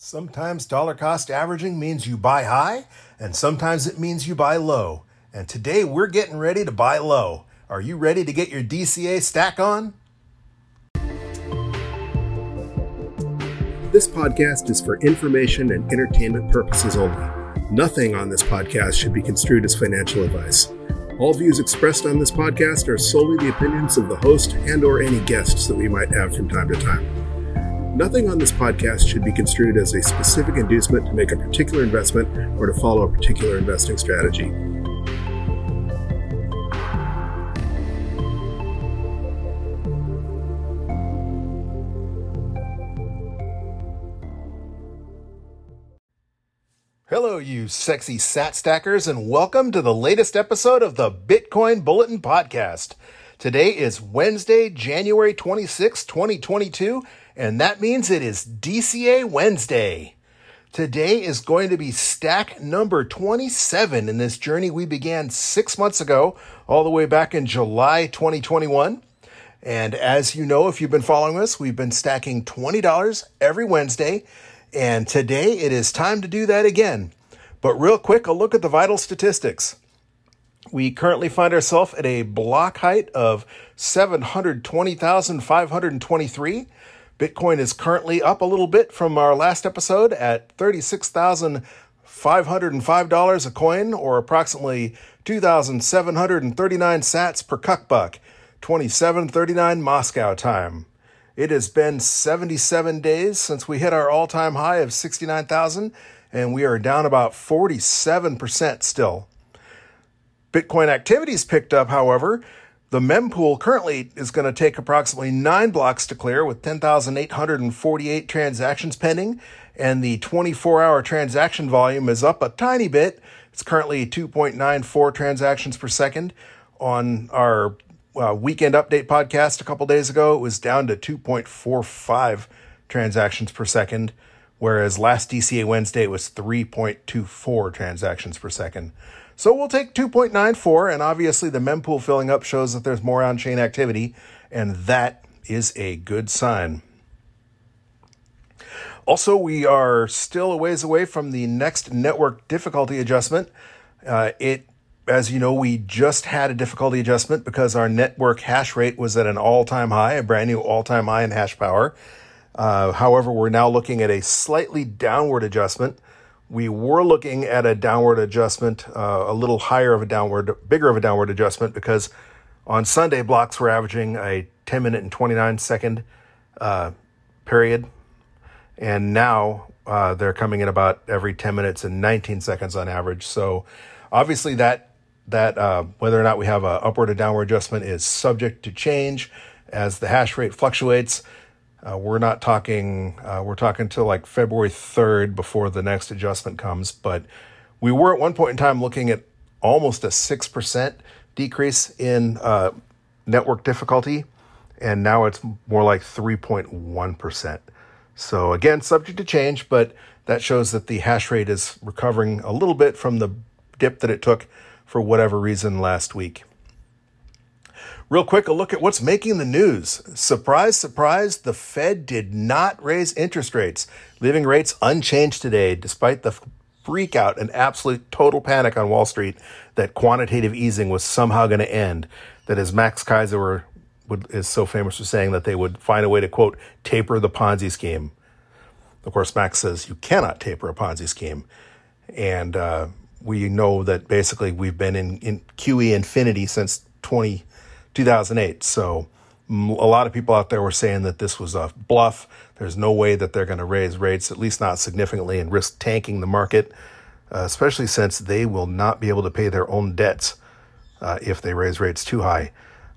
Sometimes dollar cost averaging means you buy high, and sometimes it means you buy low. And today we're getting ready to buy low. Are you ready to get your DCA stack on? This podcast is for information and entertainment purposes only. Nothing on this podcast should be construed as financial advice. All views expressed on this podcast are solely the opinions of the host and or any guests that we might have from time to time. Nothing on this podcast should be construed as a specific inducement to make a particular investment or to follow a particular investing strategy. Hello, you sexy sat stackers, and welcome to the latest episode of the Bitcoin Bulletin Podcast. Today is Wednesday, January 26, 2022, and that means it is DCA Wednesday. Today is going to be stack number 27 in this journey we began six months ago, all the way back in July 2021. And as you know, if you've been following us, we've been stacking $20 every Wednesday and today it is time to do that again. But real quick, a look at the vital statistics. We currently find ourselves at a block height of 720,523. Bitcoin is currently up a little bit from our last episode at $36,505 a coin, or approximately 2,739 sats per cuck buck, 2739 Moscow time. It has been 77 days since we hit our all time high of 69,000, and we are down about 47% still. Bitcoin activities picked up, however. The mempool currently is going to take approximately nine blocks to clear with 10,848 transactions pending, and the 24 hour transaction volume is up a tiny bit. It's currently 2.94 transactions per second. On our uh, weekend update podcast a couple days ago, it was down to 2.45 transactions per second, whereas last DCA Wednesday it was 3.24 transactions per second. So we'll take 2.94, and obviously the mempool filling up shows that there's more on chain activity, and that is a good sign. Also, we are still a ways away from the next network difficulty adjustment. Uh, it as you know, we just had a difficulty adjustment because our network hash rate was at an all time high, a brand new all time high in hash power. Uh, however, we're now looking at a slightly downward adjustment. We were looking at a downward adjustment, uh, a little higher of a downward, bigger of a downward adjustment because on Sunday blocks were averaging a 10 minute and 29 second uh, period. And now uh, they're coming in about every 10 minutes and 19 seconds on average. So obviously that that uh, whether or not we have an upward or downward adjustment is subject to change as the hash rate fluctuates. Uh, we're not talking, uh, we're talking till like February 3rd before the next adjustment comes. But we were at one point in time looking at almost a 6% decrease in uh, network difficulty. And now it's more like 3.1%. So again, subject to change, but that shows that the hash rate is recovering a little bit from the dip that it took for whatever reason last week. Real quick, a look at what's making the news. Surprise, surprise, the Fed did not raise interest rates, leaving rates unchanged today, despite the freak out and absolute total panic on Wall Street that quantitative easing was somehow going to end. That as Max Keiser would, is so famous for saying that they would find a way to, quote, taper the Ponzi scheme. Of course, Max says you cannot taper a Ponzi scheme. And uh, we know that basically we've been in, in QE infinity since 20, 2008. So a lot of people out there were saying that this was a bluff. There's no way that they're going to raise rates, at least not significantly, and risk tanking the market, uh, especially since they will not be able to pay their own debts uh, if they raise rates too high.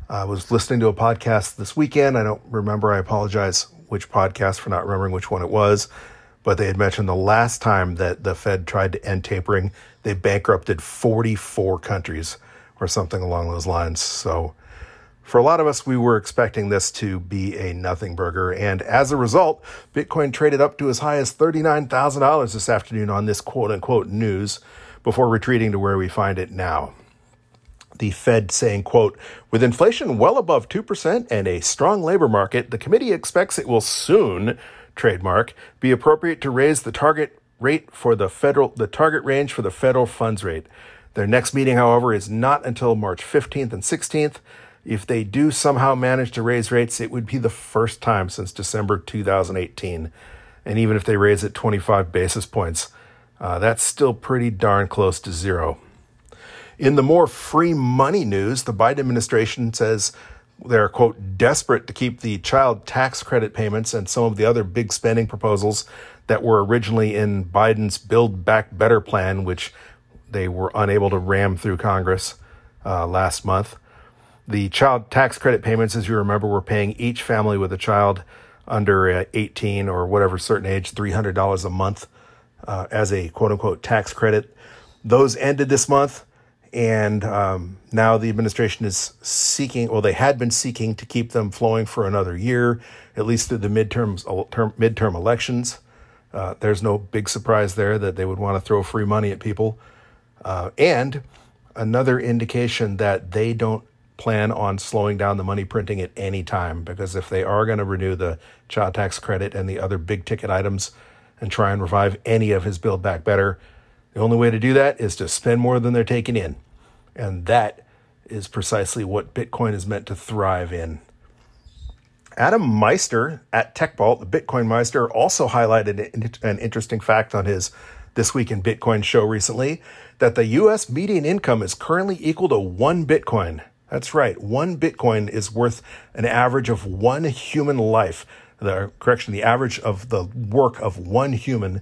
I was listening to a podcast this weekend. I don't remember. I apologize which podcast for not remembering which one it was but they had mentioned the last time that the Fed tried to end tapering, they bankrupted 44 countries or something along those lines. So, for a lot of us, we were expecting this to be a nothing burger. And as a result, Bitcoin traded up to as high as $39,000 this afternoon on this quote unquote news before retreating to where we find it now. The Fed saying, quote, with inflation well above 2% and a strong labor market, the committee expects it will soon trademark, be appropriate to raise the target rate for the federal the target range for the federal funds rate. Their next meeting, however, is not until March 15th and 16th. If they do somehow manage to raise rates, it would be the first time since December 2018. And even if they raise it 25 basis points, uh, that's still pretty darn close to zero. In the more free money news, the Biden administration says they're, quote, desperate to keep the child tax credit payments and some of the other big spending proposals that were originally in Biden's Build Back Better plan, which they were unable to ram through Congress uh, last month. The child tax credit payments, as you remember, were paying each family with a child under uh, 18 or whatever certain age $300 a month uh, as a quote unquote tax credit. Those ended this month. And um, now the administration is seeking, well, they had been seeking to keep them flowing for another year, at least through the midterms, term, midterm elections. Uh, there's no big surprise there that they would want to throw free money at people. Uh, and another indication that they don't plan on slowing down the money printing at any time because if they are going to renew the child tax credit and the other big ticket items and try and revive any of his Build Back Better, the only way to do that is to spend more than they're taking in. And that is precisely what Bitcoin is meant to thrive in. Adam Meister at TechBalt, the Bitcoin Meister, also highlighted an interesting fact on his This Week in Bitcoin show recently that the US median income is currently equal to one Bitcoin. That's right, one Bitcoin is worth an average of one human life. The correction, the average of the work of one human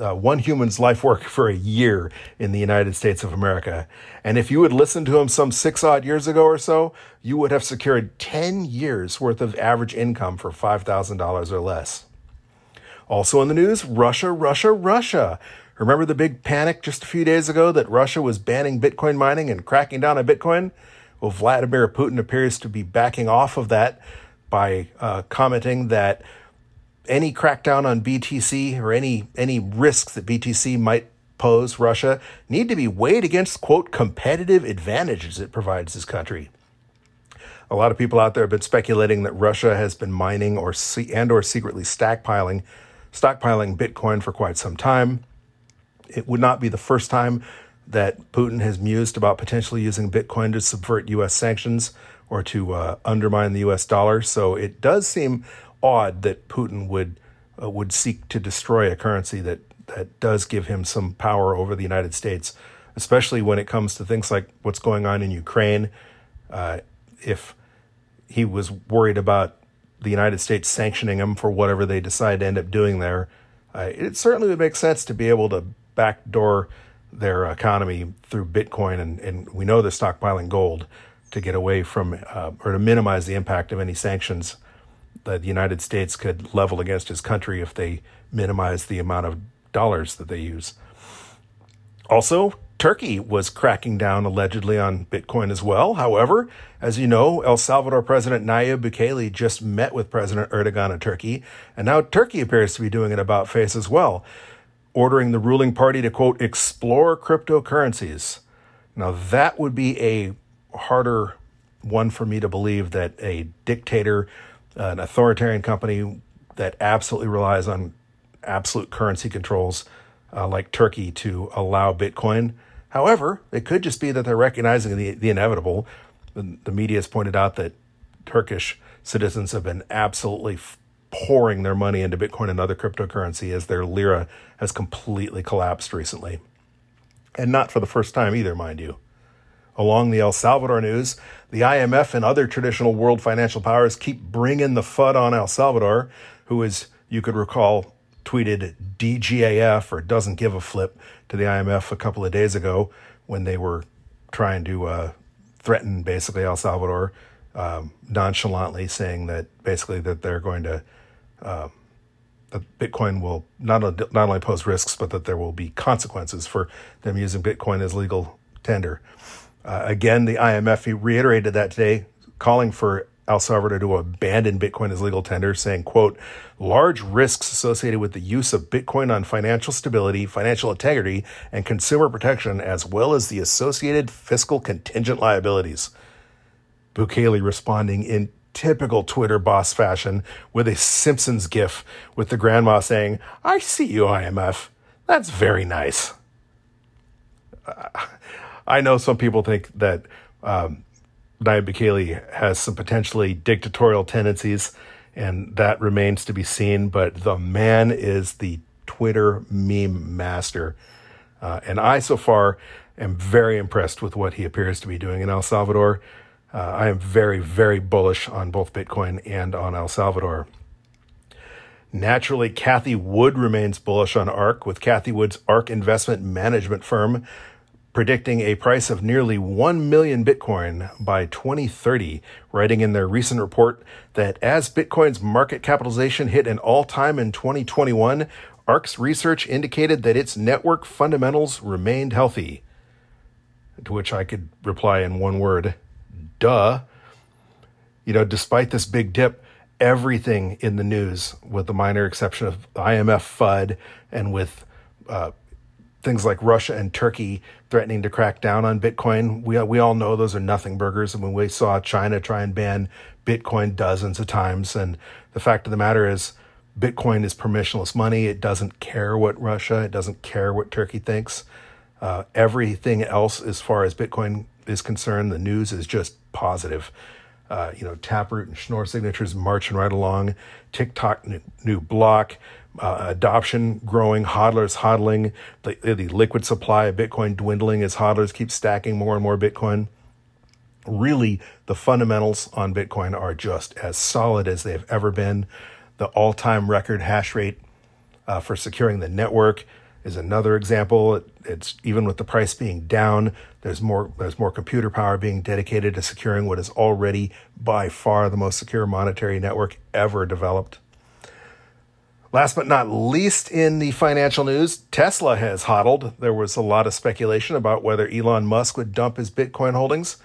uh, one human's life work for a year in the United States of America. And if you had listened to him some six odd years ago or so, you would have secured 10 years worth of average income for $5,000 or less. Also in the news, Russia, Russia, Russia. Remember the big panic just a few days ago that Russia was banning Bitcoin mining and cracking down on Bitcoin? Well, Vladimir Putin appears to be backing off of that by uh, commenting that any crackdown on BTC or any any risks that BTC might pose Russia need to be weighed against quote competitive advantages it provides this country. A lot of people out there have been speculating that Russia has been mining or and or secretly stockpiling stockpiling Bitcoin for quite some time. It would not be the first time that Putin has mused about potentially using Bitcoin to subvert U.S. sanctions or to uh, undermine the U.S. dollar. So it does seem odd that Putin would uh, would seek to destroy a currency that that does give him some power over the United States, especially when it comes to things like what's going on in Ukraine. Uh, if he was worried about the United States sanctioning him for whatever they decide to end up doing there, uh, it certainly would make sense to be able to backdoor their economy through Bitcoin, and, and we know they're stockpiling gold to get away from uh, or to minimize the impact of any sanctions that the United States could level against his country if they minimize the amount of dollars that they use. Also, Turkey was cracking down allegedly on Bitcoin as well. However, as you know, El Salvador President Nayib Bukele just met with President Erdogan of Turkey, and now Turkey appears to be doing an about face as well, ordering the ruling party to quote explore cryptocurrencies. Now that would be a harder one for me to believe that a dictator an authoritarian company that absolutely relies on absolute currency controls uh, like Turkey to allow Bitcoin. However, it could just be that they're recognizing the, the inevitable. The, the media has pointed out that Turkish citizens have been absolutely pouring their money into Bitcoin and other cryptocurrency as their lira has completely collapsed recently. And not for the first time either, mind you. Along the El Salvador news, the IMF and other traditional world financial powers keep bringing the FUD on El Salvador, who is, you could recall, tweeted DGAF or doesn't give a flip to the IMF a couple of days ago when they were trying to uh, threaten basically El Salvador um, nonchalantly, saying that basically that they're going to that Bitcoin will not not only pose risks, but that there will be consequences for them using Bitcoin as legal tender. Uh, again, the IMF reiterated that today, calling for El Salvador to abandon Bitcoin as legal tender, saying, quote, large risks associated with the use of Bitcoin on financial stability, financial integrity, and consumer protection, as well as the associated fiscal contingent liabilities. Bukele responding in typical Twitter boss fashion with a Simpsons gif with the grandma saying, I see you, IMF. That's very nice. I know some people think that um, Nayib Bukele has some potentially dictatorial tendencies, and that remains to be seen. But the man is the Twitter meme master. Uh, and I, so far, am very impressed with what he appears to be doing in El Salvador. Uh, I am very, very bullish on both Bitcoin and on El Salvador. Naturally, Cathie Wood remains bullish on ARK, with Cathie Wood's ARK investment management firm predicting a price of nearly 1 million Bitcoin by 2030, writing in their recent report that as Bitcoin's market capitalization hit an all time in 2021, ARK's research indicated that its network fundamentals remained healthy. To which I could reply in one word duh. You know, despite this big dip, everything in the news, with the minor exception of IMF FUD and with uh, things like Russia and Turkey threatening to crack down on Bitcoin. We we all know those are nothing burgers. I mean, we saw China try and ban Bitcoin dozens of times, and the fact of the matter is, Bitcoin is permissionless money. It doesn't care what Russia, it doesn't care what Turkey thinks. Uh, everything else, as far as Bitcoin is concerned, the news is just positive. Uh, you know, Taproot and Schnorr signatures marching right along. TikTok new, new block uh, adoption growing, hodlers hodling, the, the liquid supply of Bitcoin dwindling as hodlers keep stacking more and more Bitcoin. Really, the fundamentals on Bitcoin are just as solid as they've ever been. The all time record hash rate uh, for securing the network is another example. It, it's even with the price being down, there's more there's more computer power being dedicated to securing what is already by far the most secure monetary network ever developed. Last but not least, in the financial news, Tesla has hodled. There was a lot of speculation about whether Elon Musk would dump his Bitcoin holdings.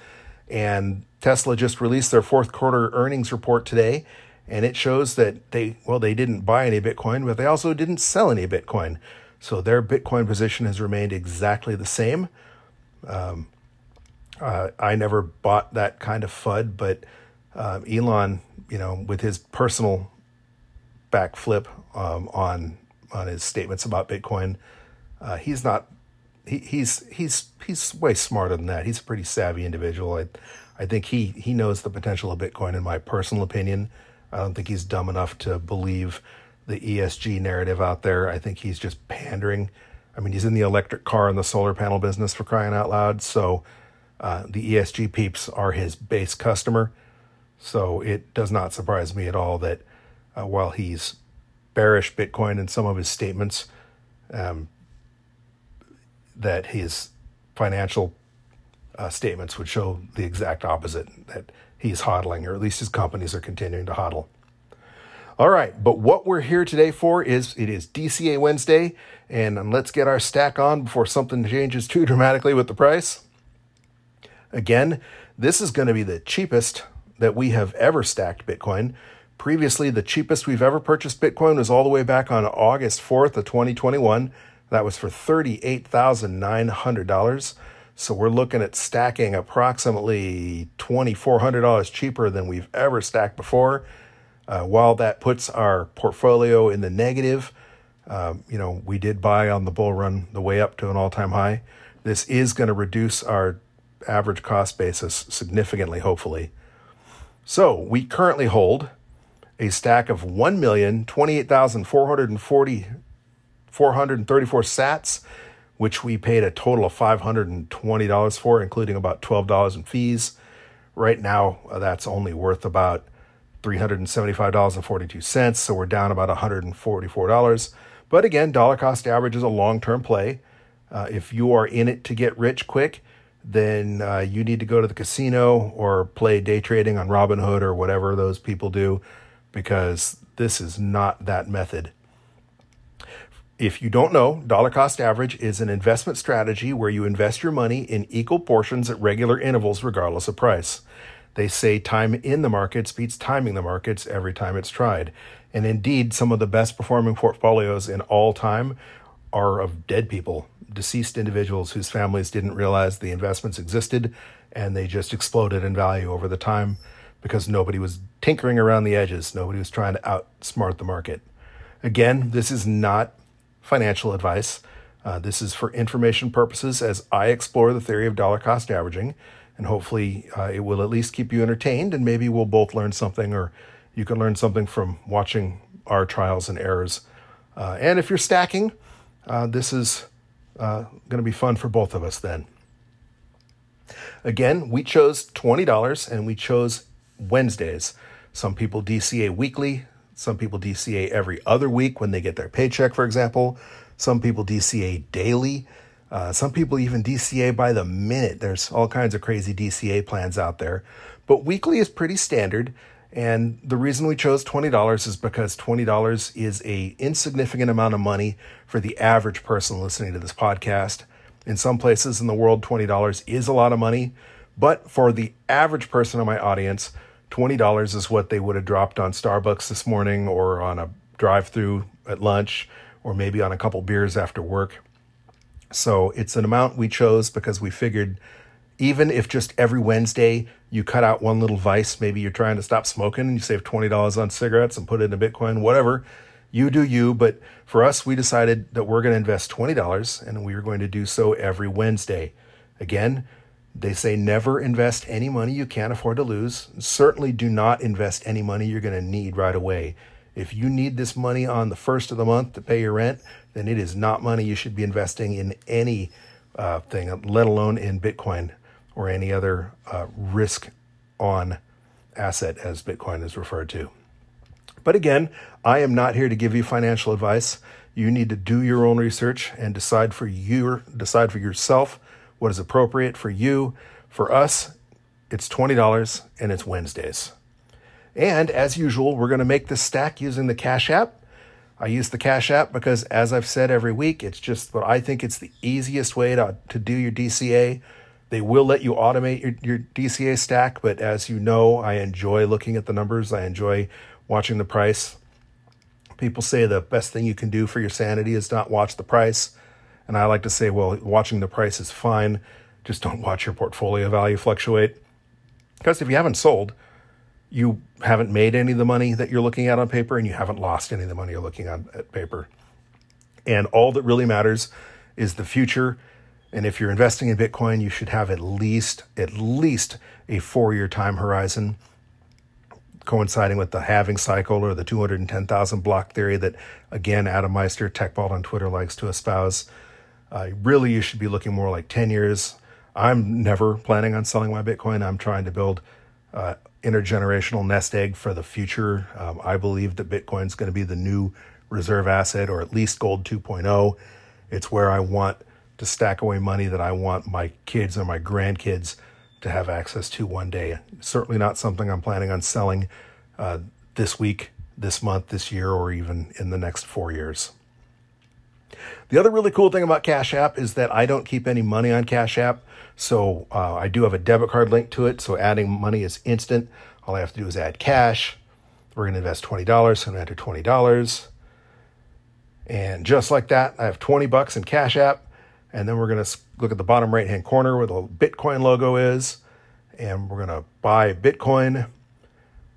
And Tesla just released their fourth quarter earnings report today. And it shows that they, well, they didn't buy any Bitcoin, but they also didn't sell any Bitcoin. So their Bitcoin position has remained exactly the same. Um, uh, I never bought that kind of FUD, but uh, Elon, you know, with his personal backflip um, on on his statements about Bitcoin. Uh, he's not. He, he's he's he's way smarter than that. He's a pretty savvy individual. I I think he he knows the potential of Bitcoin. In my personal opinion, I don't think he's dumb enough to believe the ESG narrative out there. I think he's just pandering. I mean, he's in the electric car and the solar panel business for crying out loud. So uh, the ESG peeps are his base customer. So it does not surprise me at all that uh, while he's bearish Bitcoin in some of his statements, um, that his financial uh, statements would show the exact opposite that he's hodling, or at least his companies are continuing to hodl. All right, but what we're here today for is it is DCA Wednesday, and let's get our stack on before something changes too dramatically with the price. Again, this is going to be the cheapest that we have ever stacked Bitcoin. Previously, the cheapest we've ever purchased Bitcoin was all the way back on August 4th of 2021. That was for $38,900. So we're looking at stacking approximately $2,400 cheaper than we've ever stacked before. Uh, while that puts our portfolio in the negative, um, you know, we did buy on the bull run the way up to an all time high. This is going to reduce our average cost basis significantly, hopefully. So we currently hold a stack of 1,028,440 434 sats, which we paid a total of $520 for, including about $12 in fees. Right now, uh, that's only worth about $375.42, so we're down about $144. But again, dollar cost average is a long term play. Uh, if you are in it to get rich quick, then uh, you need to go to the casino or play day trading on Robinhood or whatever those people do because this is not that method. If you don't know, dollar cost average is an investment strategy where you invest your money in equal portions at regular intervals, regardless of price. They say time in the markets beats timing the markets every time it's tried. And indeed, some of the best performing portfolios in all time are of dead people, deceased individuals whose families didn't realize the investments existed and they just exploded in value over the time because nobody was tinkering around the edges. Nobody was trying to outsmart the market. Again, this is not financial advice. Uh, this is for information purposes as I explore the theory of dollar cost averaging. And hopefully, uh, it will at least keep you entertained, and maybe we'll both learn something, or you can learn something from watching our trials and errors. Uh, and if you're stacking, uh, this is uh, going to be fun for both of us then. Again, we chose $20 and we chose Wednesdays. Some people DCA weekly, some people DCA every other week when they get their paycheck, for example. Some people DCA daily. Uh, some people even DCA by the minute. There's all kinds of crazy DCA plans out there. But weekly is pretty standard. And the reason we chose $20 is because $20 is a insignificant amount of money for the average person listening to this podcast. In some places in the world, $20 is a lot of money. But for the average person in my audience, $20 is what they would have dropped on Starbucks this morning or on a drive through at lunch or maybe on a couple beers after work. So it's an amount we chose because we figured even if just every Wednesday you cut out one little vice, maybe you're trying to stop smoking and you save $20 on cigarettes and put it into Bitcoin, whatever, you do you. But for us, we decided that we're going to invest $20 and we are going to do so every Wednesday. Again, they say never invest any money you can't afford to lose. Certainly do not invest any money you're going to need right away. If you need this money on the first of the month to pay your rent, then it is not money you should be investing in any uh, thing, let alone in Bitcoin or any other uh, risk on asset, as Bitcoin is referred to. But again, I am not here to give you financial advice. You need to do your own research and decide for your decide for yourself what is appropriate for you. For us, it's $20 and it's Wednesdays. And as usual, we're going to make this stack using the Cash App. I use the Cash App because, as I've said every week, it's just what I think it's the easiest way to, to do your DCA. They will let you automate your, your DCA stack, but as you know, I enjoy looking at the numbers. I enjoy watching the price. People say the best thing you can do for your sanity is not watch the price. And I like to say, well, watching the price is fine. Just don't watch your portfolio value fluctuate. Because if you haven't sold, you haven't made any of the money that you're looking at on paper and you haven't lost any of the money you're looking at at paper. And all that really matters is the future. And if you're investing in Bitcoin, you should have at least at least a four-year time horizon coinciding with the halving cycle or the 210,000 block theory that again Adam Meister, TechBalt on Twitter likes to espouse. Uh, really, you should be looking more like 10 years. I'm never planning on selling my Bitcoin. I'm trying to build uh, intergenerational nest egg for the future. Um, I believe that Bitcoin is going to be the new reserve asset, or at least gold 2.0. It's where I want to stack away money that I want my kids or my grandkids to have access to one day. Certainly not something I'm planning on selling uh, this week, this month, this year, or even in the next four years. The other really cool thing about Cash App is that I don't keep any money on Cash App. So uh, I do have a debit card linked to it. So adding money is instant. All I have to do is add cash. We're going to invest $20. So I'm going to enter $20. And just like that, I have 20 bucks in Cash App. And then we're going to look at the bottom right hand corner where the Bitcoin logo is. And we're going to buy Bitcoin.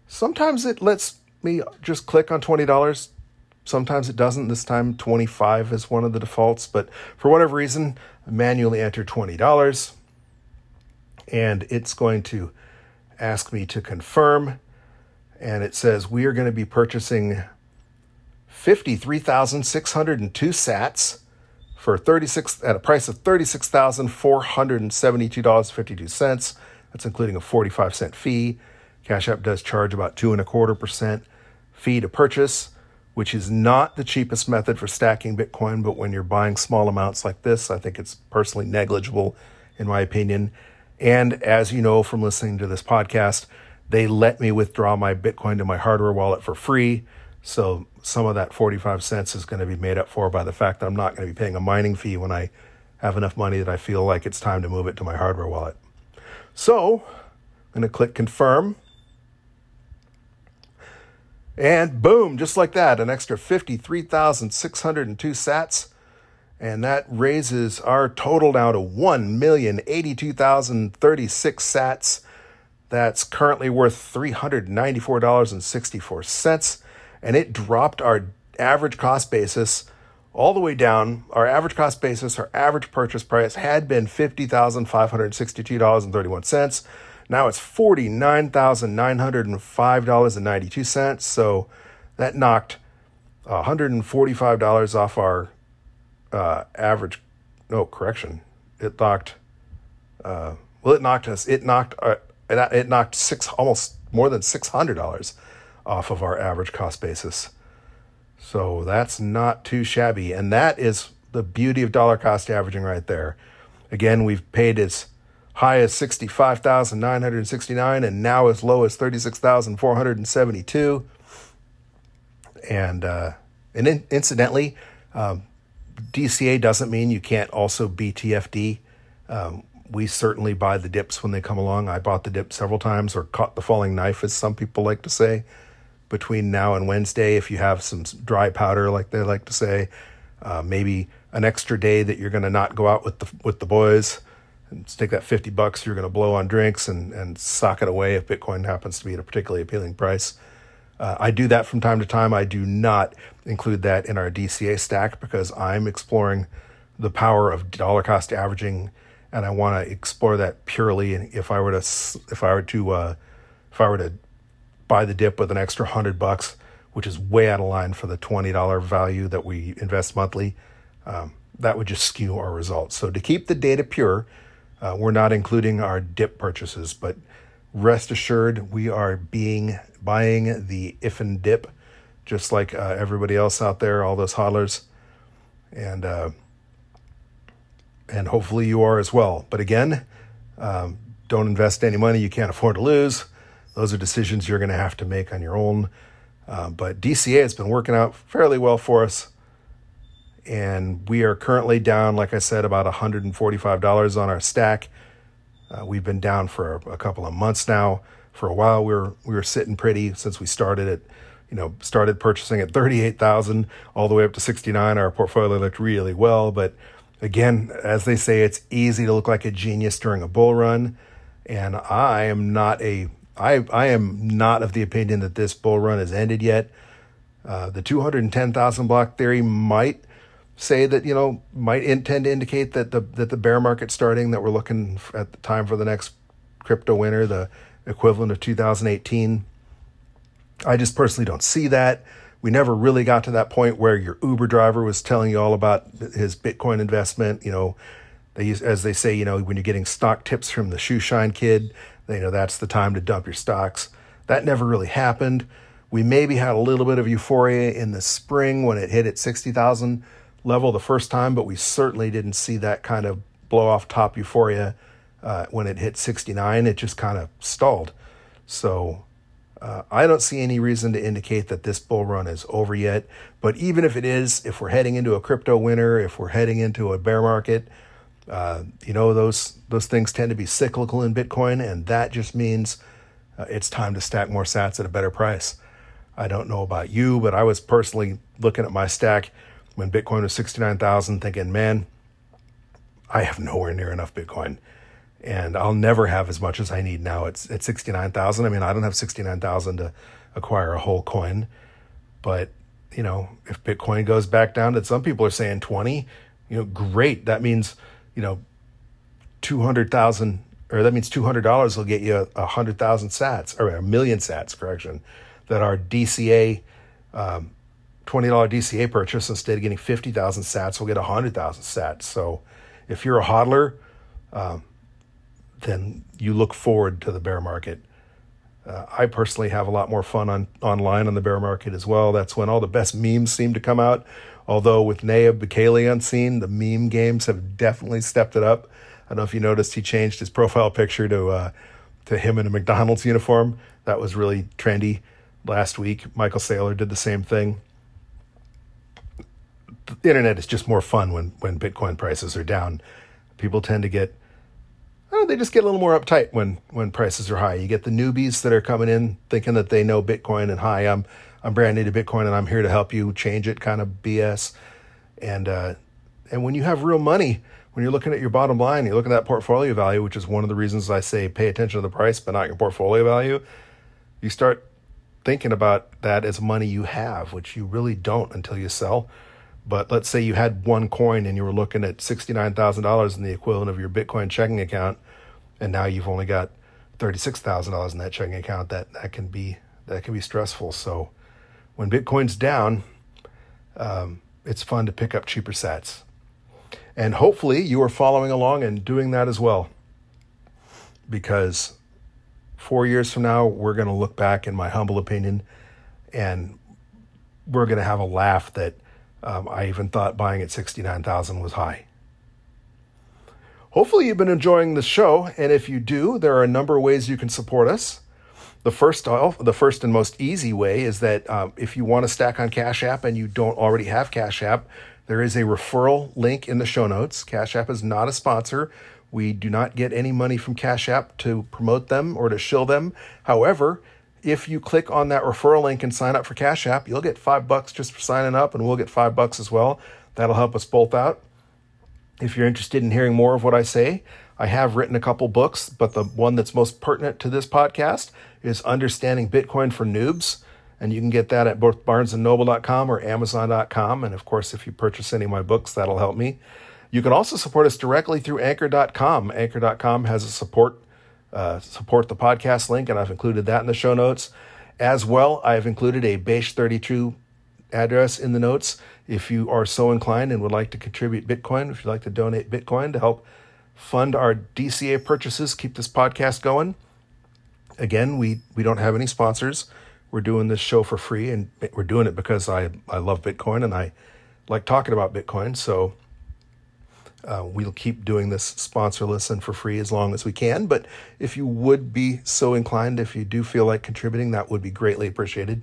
Sometimes it lets me just click on $20 Sometimes it doesn't. This time, 25 is one of the defaults, but for whatever reason, I manually enter $20 and it's going to ask me to confirm. And it says we are going to be purchasing 53,602 sats for 36 at a price of $36,472.52. That's including a 45 cent fee. Cash App does charge about two and a quarter percent fee to purchase which is not the cheapest method for stacking Bitcoin, but when you're buying small amounts like this, I think it's personally negligible, in my opinion. And as you know from listening to this podcast, they let me withdraw my Bitcoin to my hardware wallet for free. So some of that 45 cents is going to be made up for by the fact that I'm not going to be paying a mining fee when I have enough money that I feel like it's time to move it to my hardware wallet. So I'm going to click confirm. And boom, just like that, an extra 53,602 sats. And that raises our total now to 1,082,036 sats. That's currently worth $394.64, and it dropped our average cost basis all the way down. Our average cost basis, our average purchase price had been $50,562.31. Now it's $49,905.92. So that knocked $145 off our uh, average. No, correction. It knocked, uh, well, it knocked us, it knocked, uh, it, it knocked six, almost more than $600 off of our average cost basis. So that's not too shabby. And that is the beauty of dollar cost averaging right there. Again, we've paid as high as 65,969 and now as low as 36,472. And, uh, and in, incidentally, um, DCA doesn't mean you can't also BTFD. Um, we certainly buy the dips when they come along. I bought the dip several times or caught the falling knife, as some people like to say between now and Wednesday if you have some dry powder, like they like to say. Uh, maybe an extra day that you're going to not go out with the with the boys and take that 50 bucks you're going to blow on drinks and and sock it away if Bitcoin happens to be at a particularly appealing price. Uh, I do that from time to time. I do not include that in our DCA stack because I'm exploring the power of dollar cost averaging, and I want to explore that purely. And if I were to, if I were to, uh, if I were to buy the dip with an extra hundred bucks, which is way out of line for the twenty dollar value that we invest monthly. Um, that would just skew our results. So to keep the data pure, uh, we're not including our dip purchases, but rest assured we are being buying the if and dip, just like uh, everybody else out there, all those hodlers, and uh, and hopefully you are as well. But again, um, don't invest any money you can't afford to lose those are decisions you're going to have to make on your own. Uh, but DCA has been working out fairly well for us. And we are currently down, like I said, about $145 on our stack. Uh, we've been down for a, a, couple of months now. For a while, we were we were sitting pretty since we started it. You know, started purchasing at 38,000 all the way up to 69. Our portfolio looked really well, but again, as they say, it's easy to look like a genius during a bull run. And I am not a I I am not of the opinion that this bull run has ended yet. Uh, the 210,000 block theory might say that you know might intend to indicate that the that the bear market starting that we're looking at the time for the next crypto winter, the equivalent of 2018. I just personally don't see that. We never really got to that point where your Uber driver was telling you all about his Bitcoin investment. You know, they use, as they say, you know, when you're getting stock tips from the shoe shine kid, you know, that's the time to dump your stocks. That never really happened. We maybe had a little bit of euphoria in the spring when it hit at 60,000 level the first time, but we certainly didn't see that kind of blow off top euphoria uh, when it hit 69. It just kind of stalled. So uh, I don't see any reason to indicate that this bull run is over yet. But even if it is, if we're heading into a crypto winter, if we're heading into a bear market, uh, you know, those those things tend to be cyclical in Bitcoin, and that just means uh, it's time to stack more sats at a better price. I don't know about you, but I was personally looking at my stack when Bitcoin was 69,000 thinking, man, I have nowhere near enough Bitcoin. And I'll never have as much as I need now. It's at 69,000. I mean, I don't have 69,000 to acquire a whole coin. But, you know, if Bitcoin goes back down to some people are saying 20, you know, great. That means you know, 200,000 or that means $200 will get you a, 100,000 sats or a million sats, correction, that our DCA, um, $20 DCA purchase, instead of getting 50,000 sats, we'll get 100,000 sats. So if you're a hodler, um, then you look forward to the bear market. Uh, I personally have a lot more fun on online on the bear market as well. That's when all the best memes seem to come out. Although with Nayib Bukele on scene, the meme games have definitely stepped it up. I don't know if you noticed he changed his profile picture to uh, to him in a McDonald's uniform. That was really trendy last week. Michael Saylor did the same thing. The internet is just more fun when when Bitcoin prices are down. People tend to get oh, they just get a little more uptight when when prices are high. You get the newbies that are coming in thinking that they know Bitcoin and hi, I'm I'm brand new to Bitcoin and I'm here to help you change it kind of BS. And uh, And when you have real money, when you're looking at your bottom line, you look at that portfolio value, which is one of the reasons I say pay attention to the price, but not your portfolio value. You start thinking about that as money you have, which you really don't until you sell. But let's say you had one coin and you were looking at $69,000 in the equivalent of your Bitcoin checking account, and now you've only got $36,000 in that checking account. That, that can be that can be stressful. So when Bitcoin's down, um, it's fun to pick up cheaper sats. And hopefully you are following along and doing that as well. Because four years from now, we're going to look back, in my humble opinion, and we're going to have a laugh that um, I even thought buying at 69,000 was high. Hopefully, you've been enjoying the show, and if you do, there are a number of ways you can support us. The first, the first and most easy way is that um, if you want to stack on Cash App and you don't already have Cash App, there is a referral link in the show notes. Cash App is not a sponsor. We do not get any money from Cash App to promote them or to shill them. However, if you click on that referral link and sign up for Cash App, you'll get five bucks just for signing up, and we'll get five bucks as well. That'll help us both out. If you're interested in hearing more of what I say, I have written a couple books, but the one that's most pertinent to this podcast is Understanding Bitcoin for Noobs. And you can get that at both barnesandnoble.com or amazon.com. And of course, if you purchase any of my books, that'll help me. You can also support us directly through anchor.com. Anchor.com has a support uh, support the podcast link, and I've included that in the show notes. As well, I've included a Bech32 address in the notes if you are so inclined and would like to contribute Bitcoin, if you'd like to donate Bitcoin to help fund our DCA purchases, keep this podcast going. Again, we, we don't have any sponsors. We're doing this show for free, and we're doing it because I, I love Bitcoin and I like talking about Bitcoin. So uh, we'll keep doing this sponsorless and for free as long as we can. But if you would be so inclined, if you do feel like contributing, that would be greatly appreciated.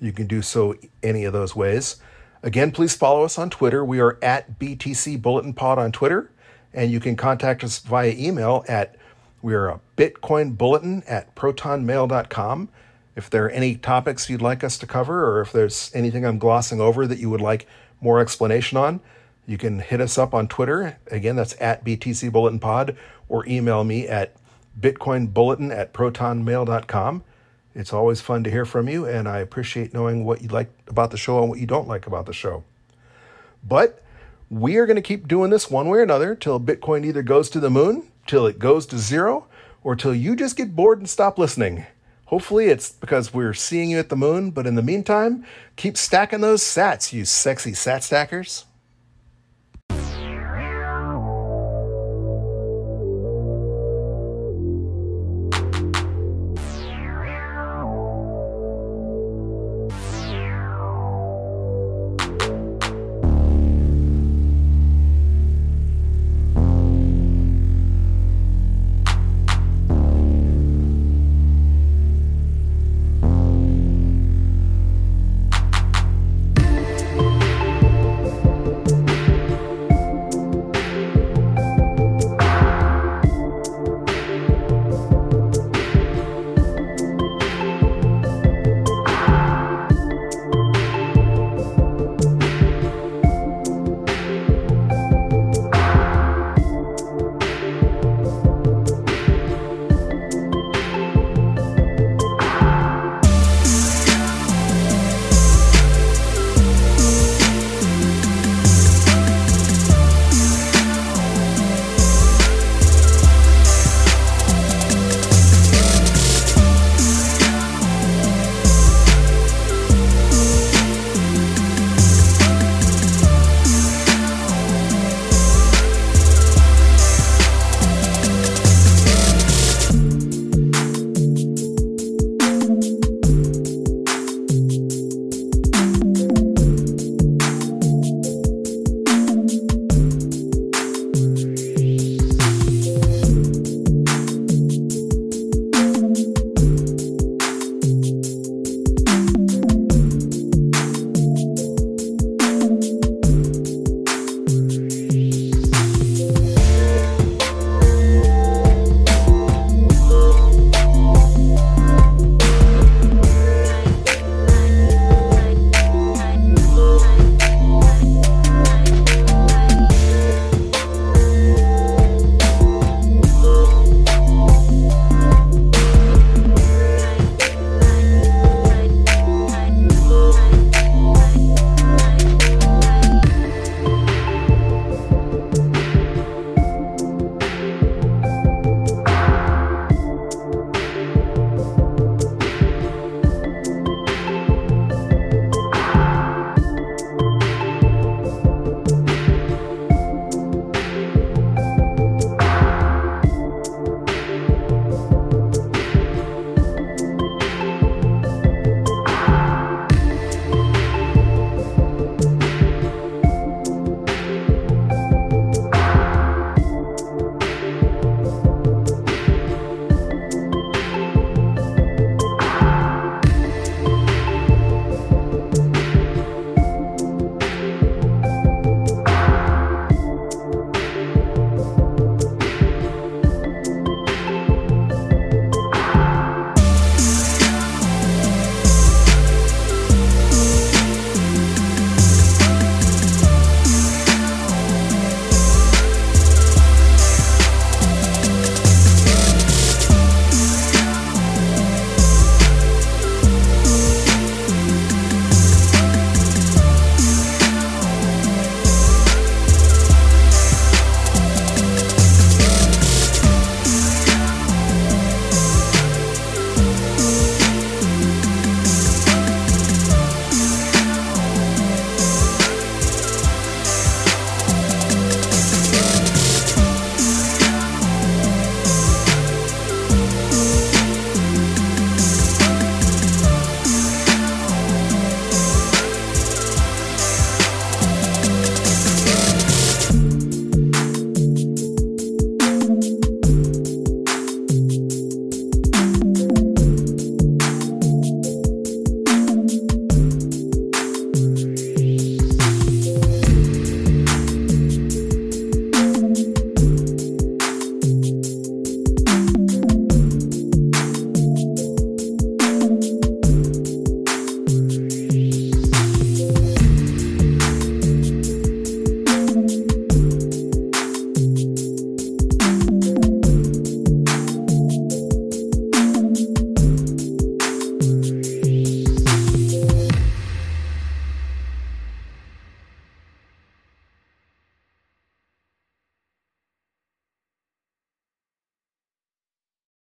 You can do so any of those ways. Again, please follow us on Twitter. We are at BTC Bulletin Pod on Twitter, and you can contact us via email at we are a Bitcoin Bulletin at protonmail.com. If there are any topics you'd like us to cover, or if there's anything I'm glossing over that you would like more explanation on, you can hit us up on Twitter. Again, that's at BTC Bulletin Pod, or email me at bitcoinbulletin at protonmail.com. It's always fun to hear from you, and I appreciate knowing what you like about the show and what you don't like about the show. But we are going to keep doing this one way or another till Bitcoin either goes to the moon, till it goes to zero, or till you just get bored and stop listening. Hopefully, it's because we're seeing you at the moon, but in the meantime, keep stacking those sats, you sexy sat stackers.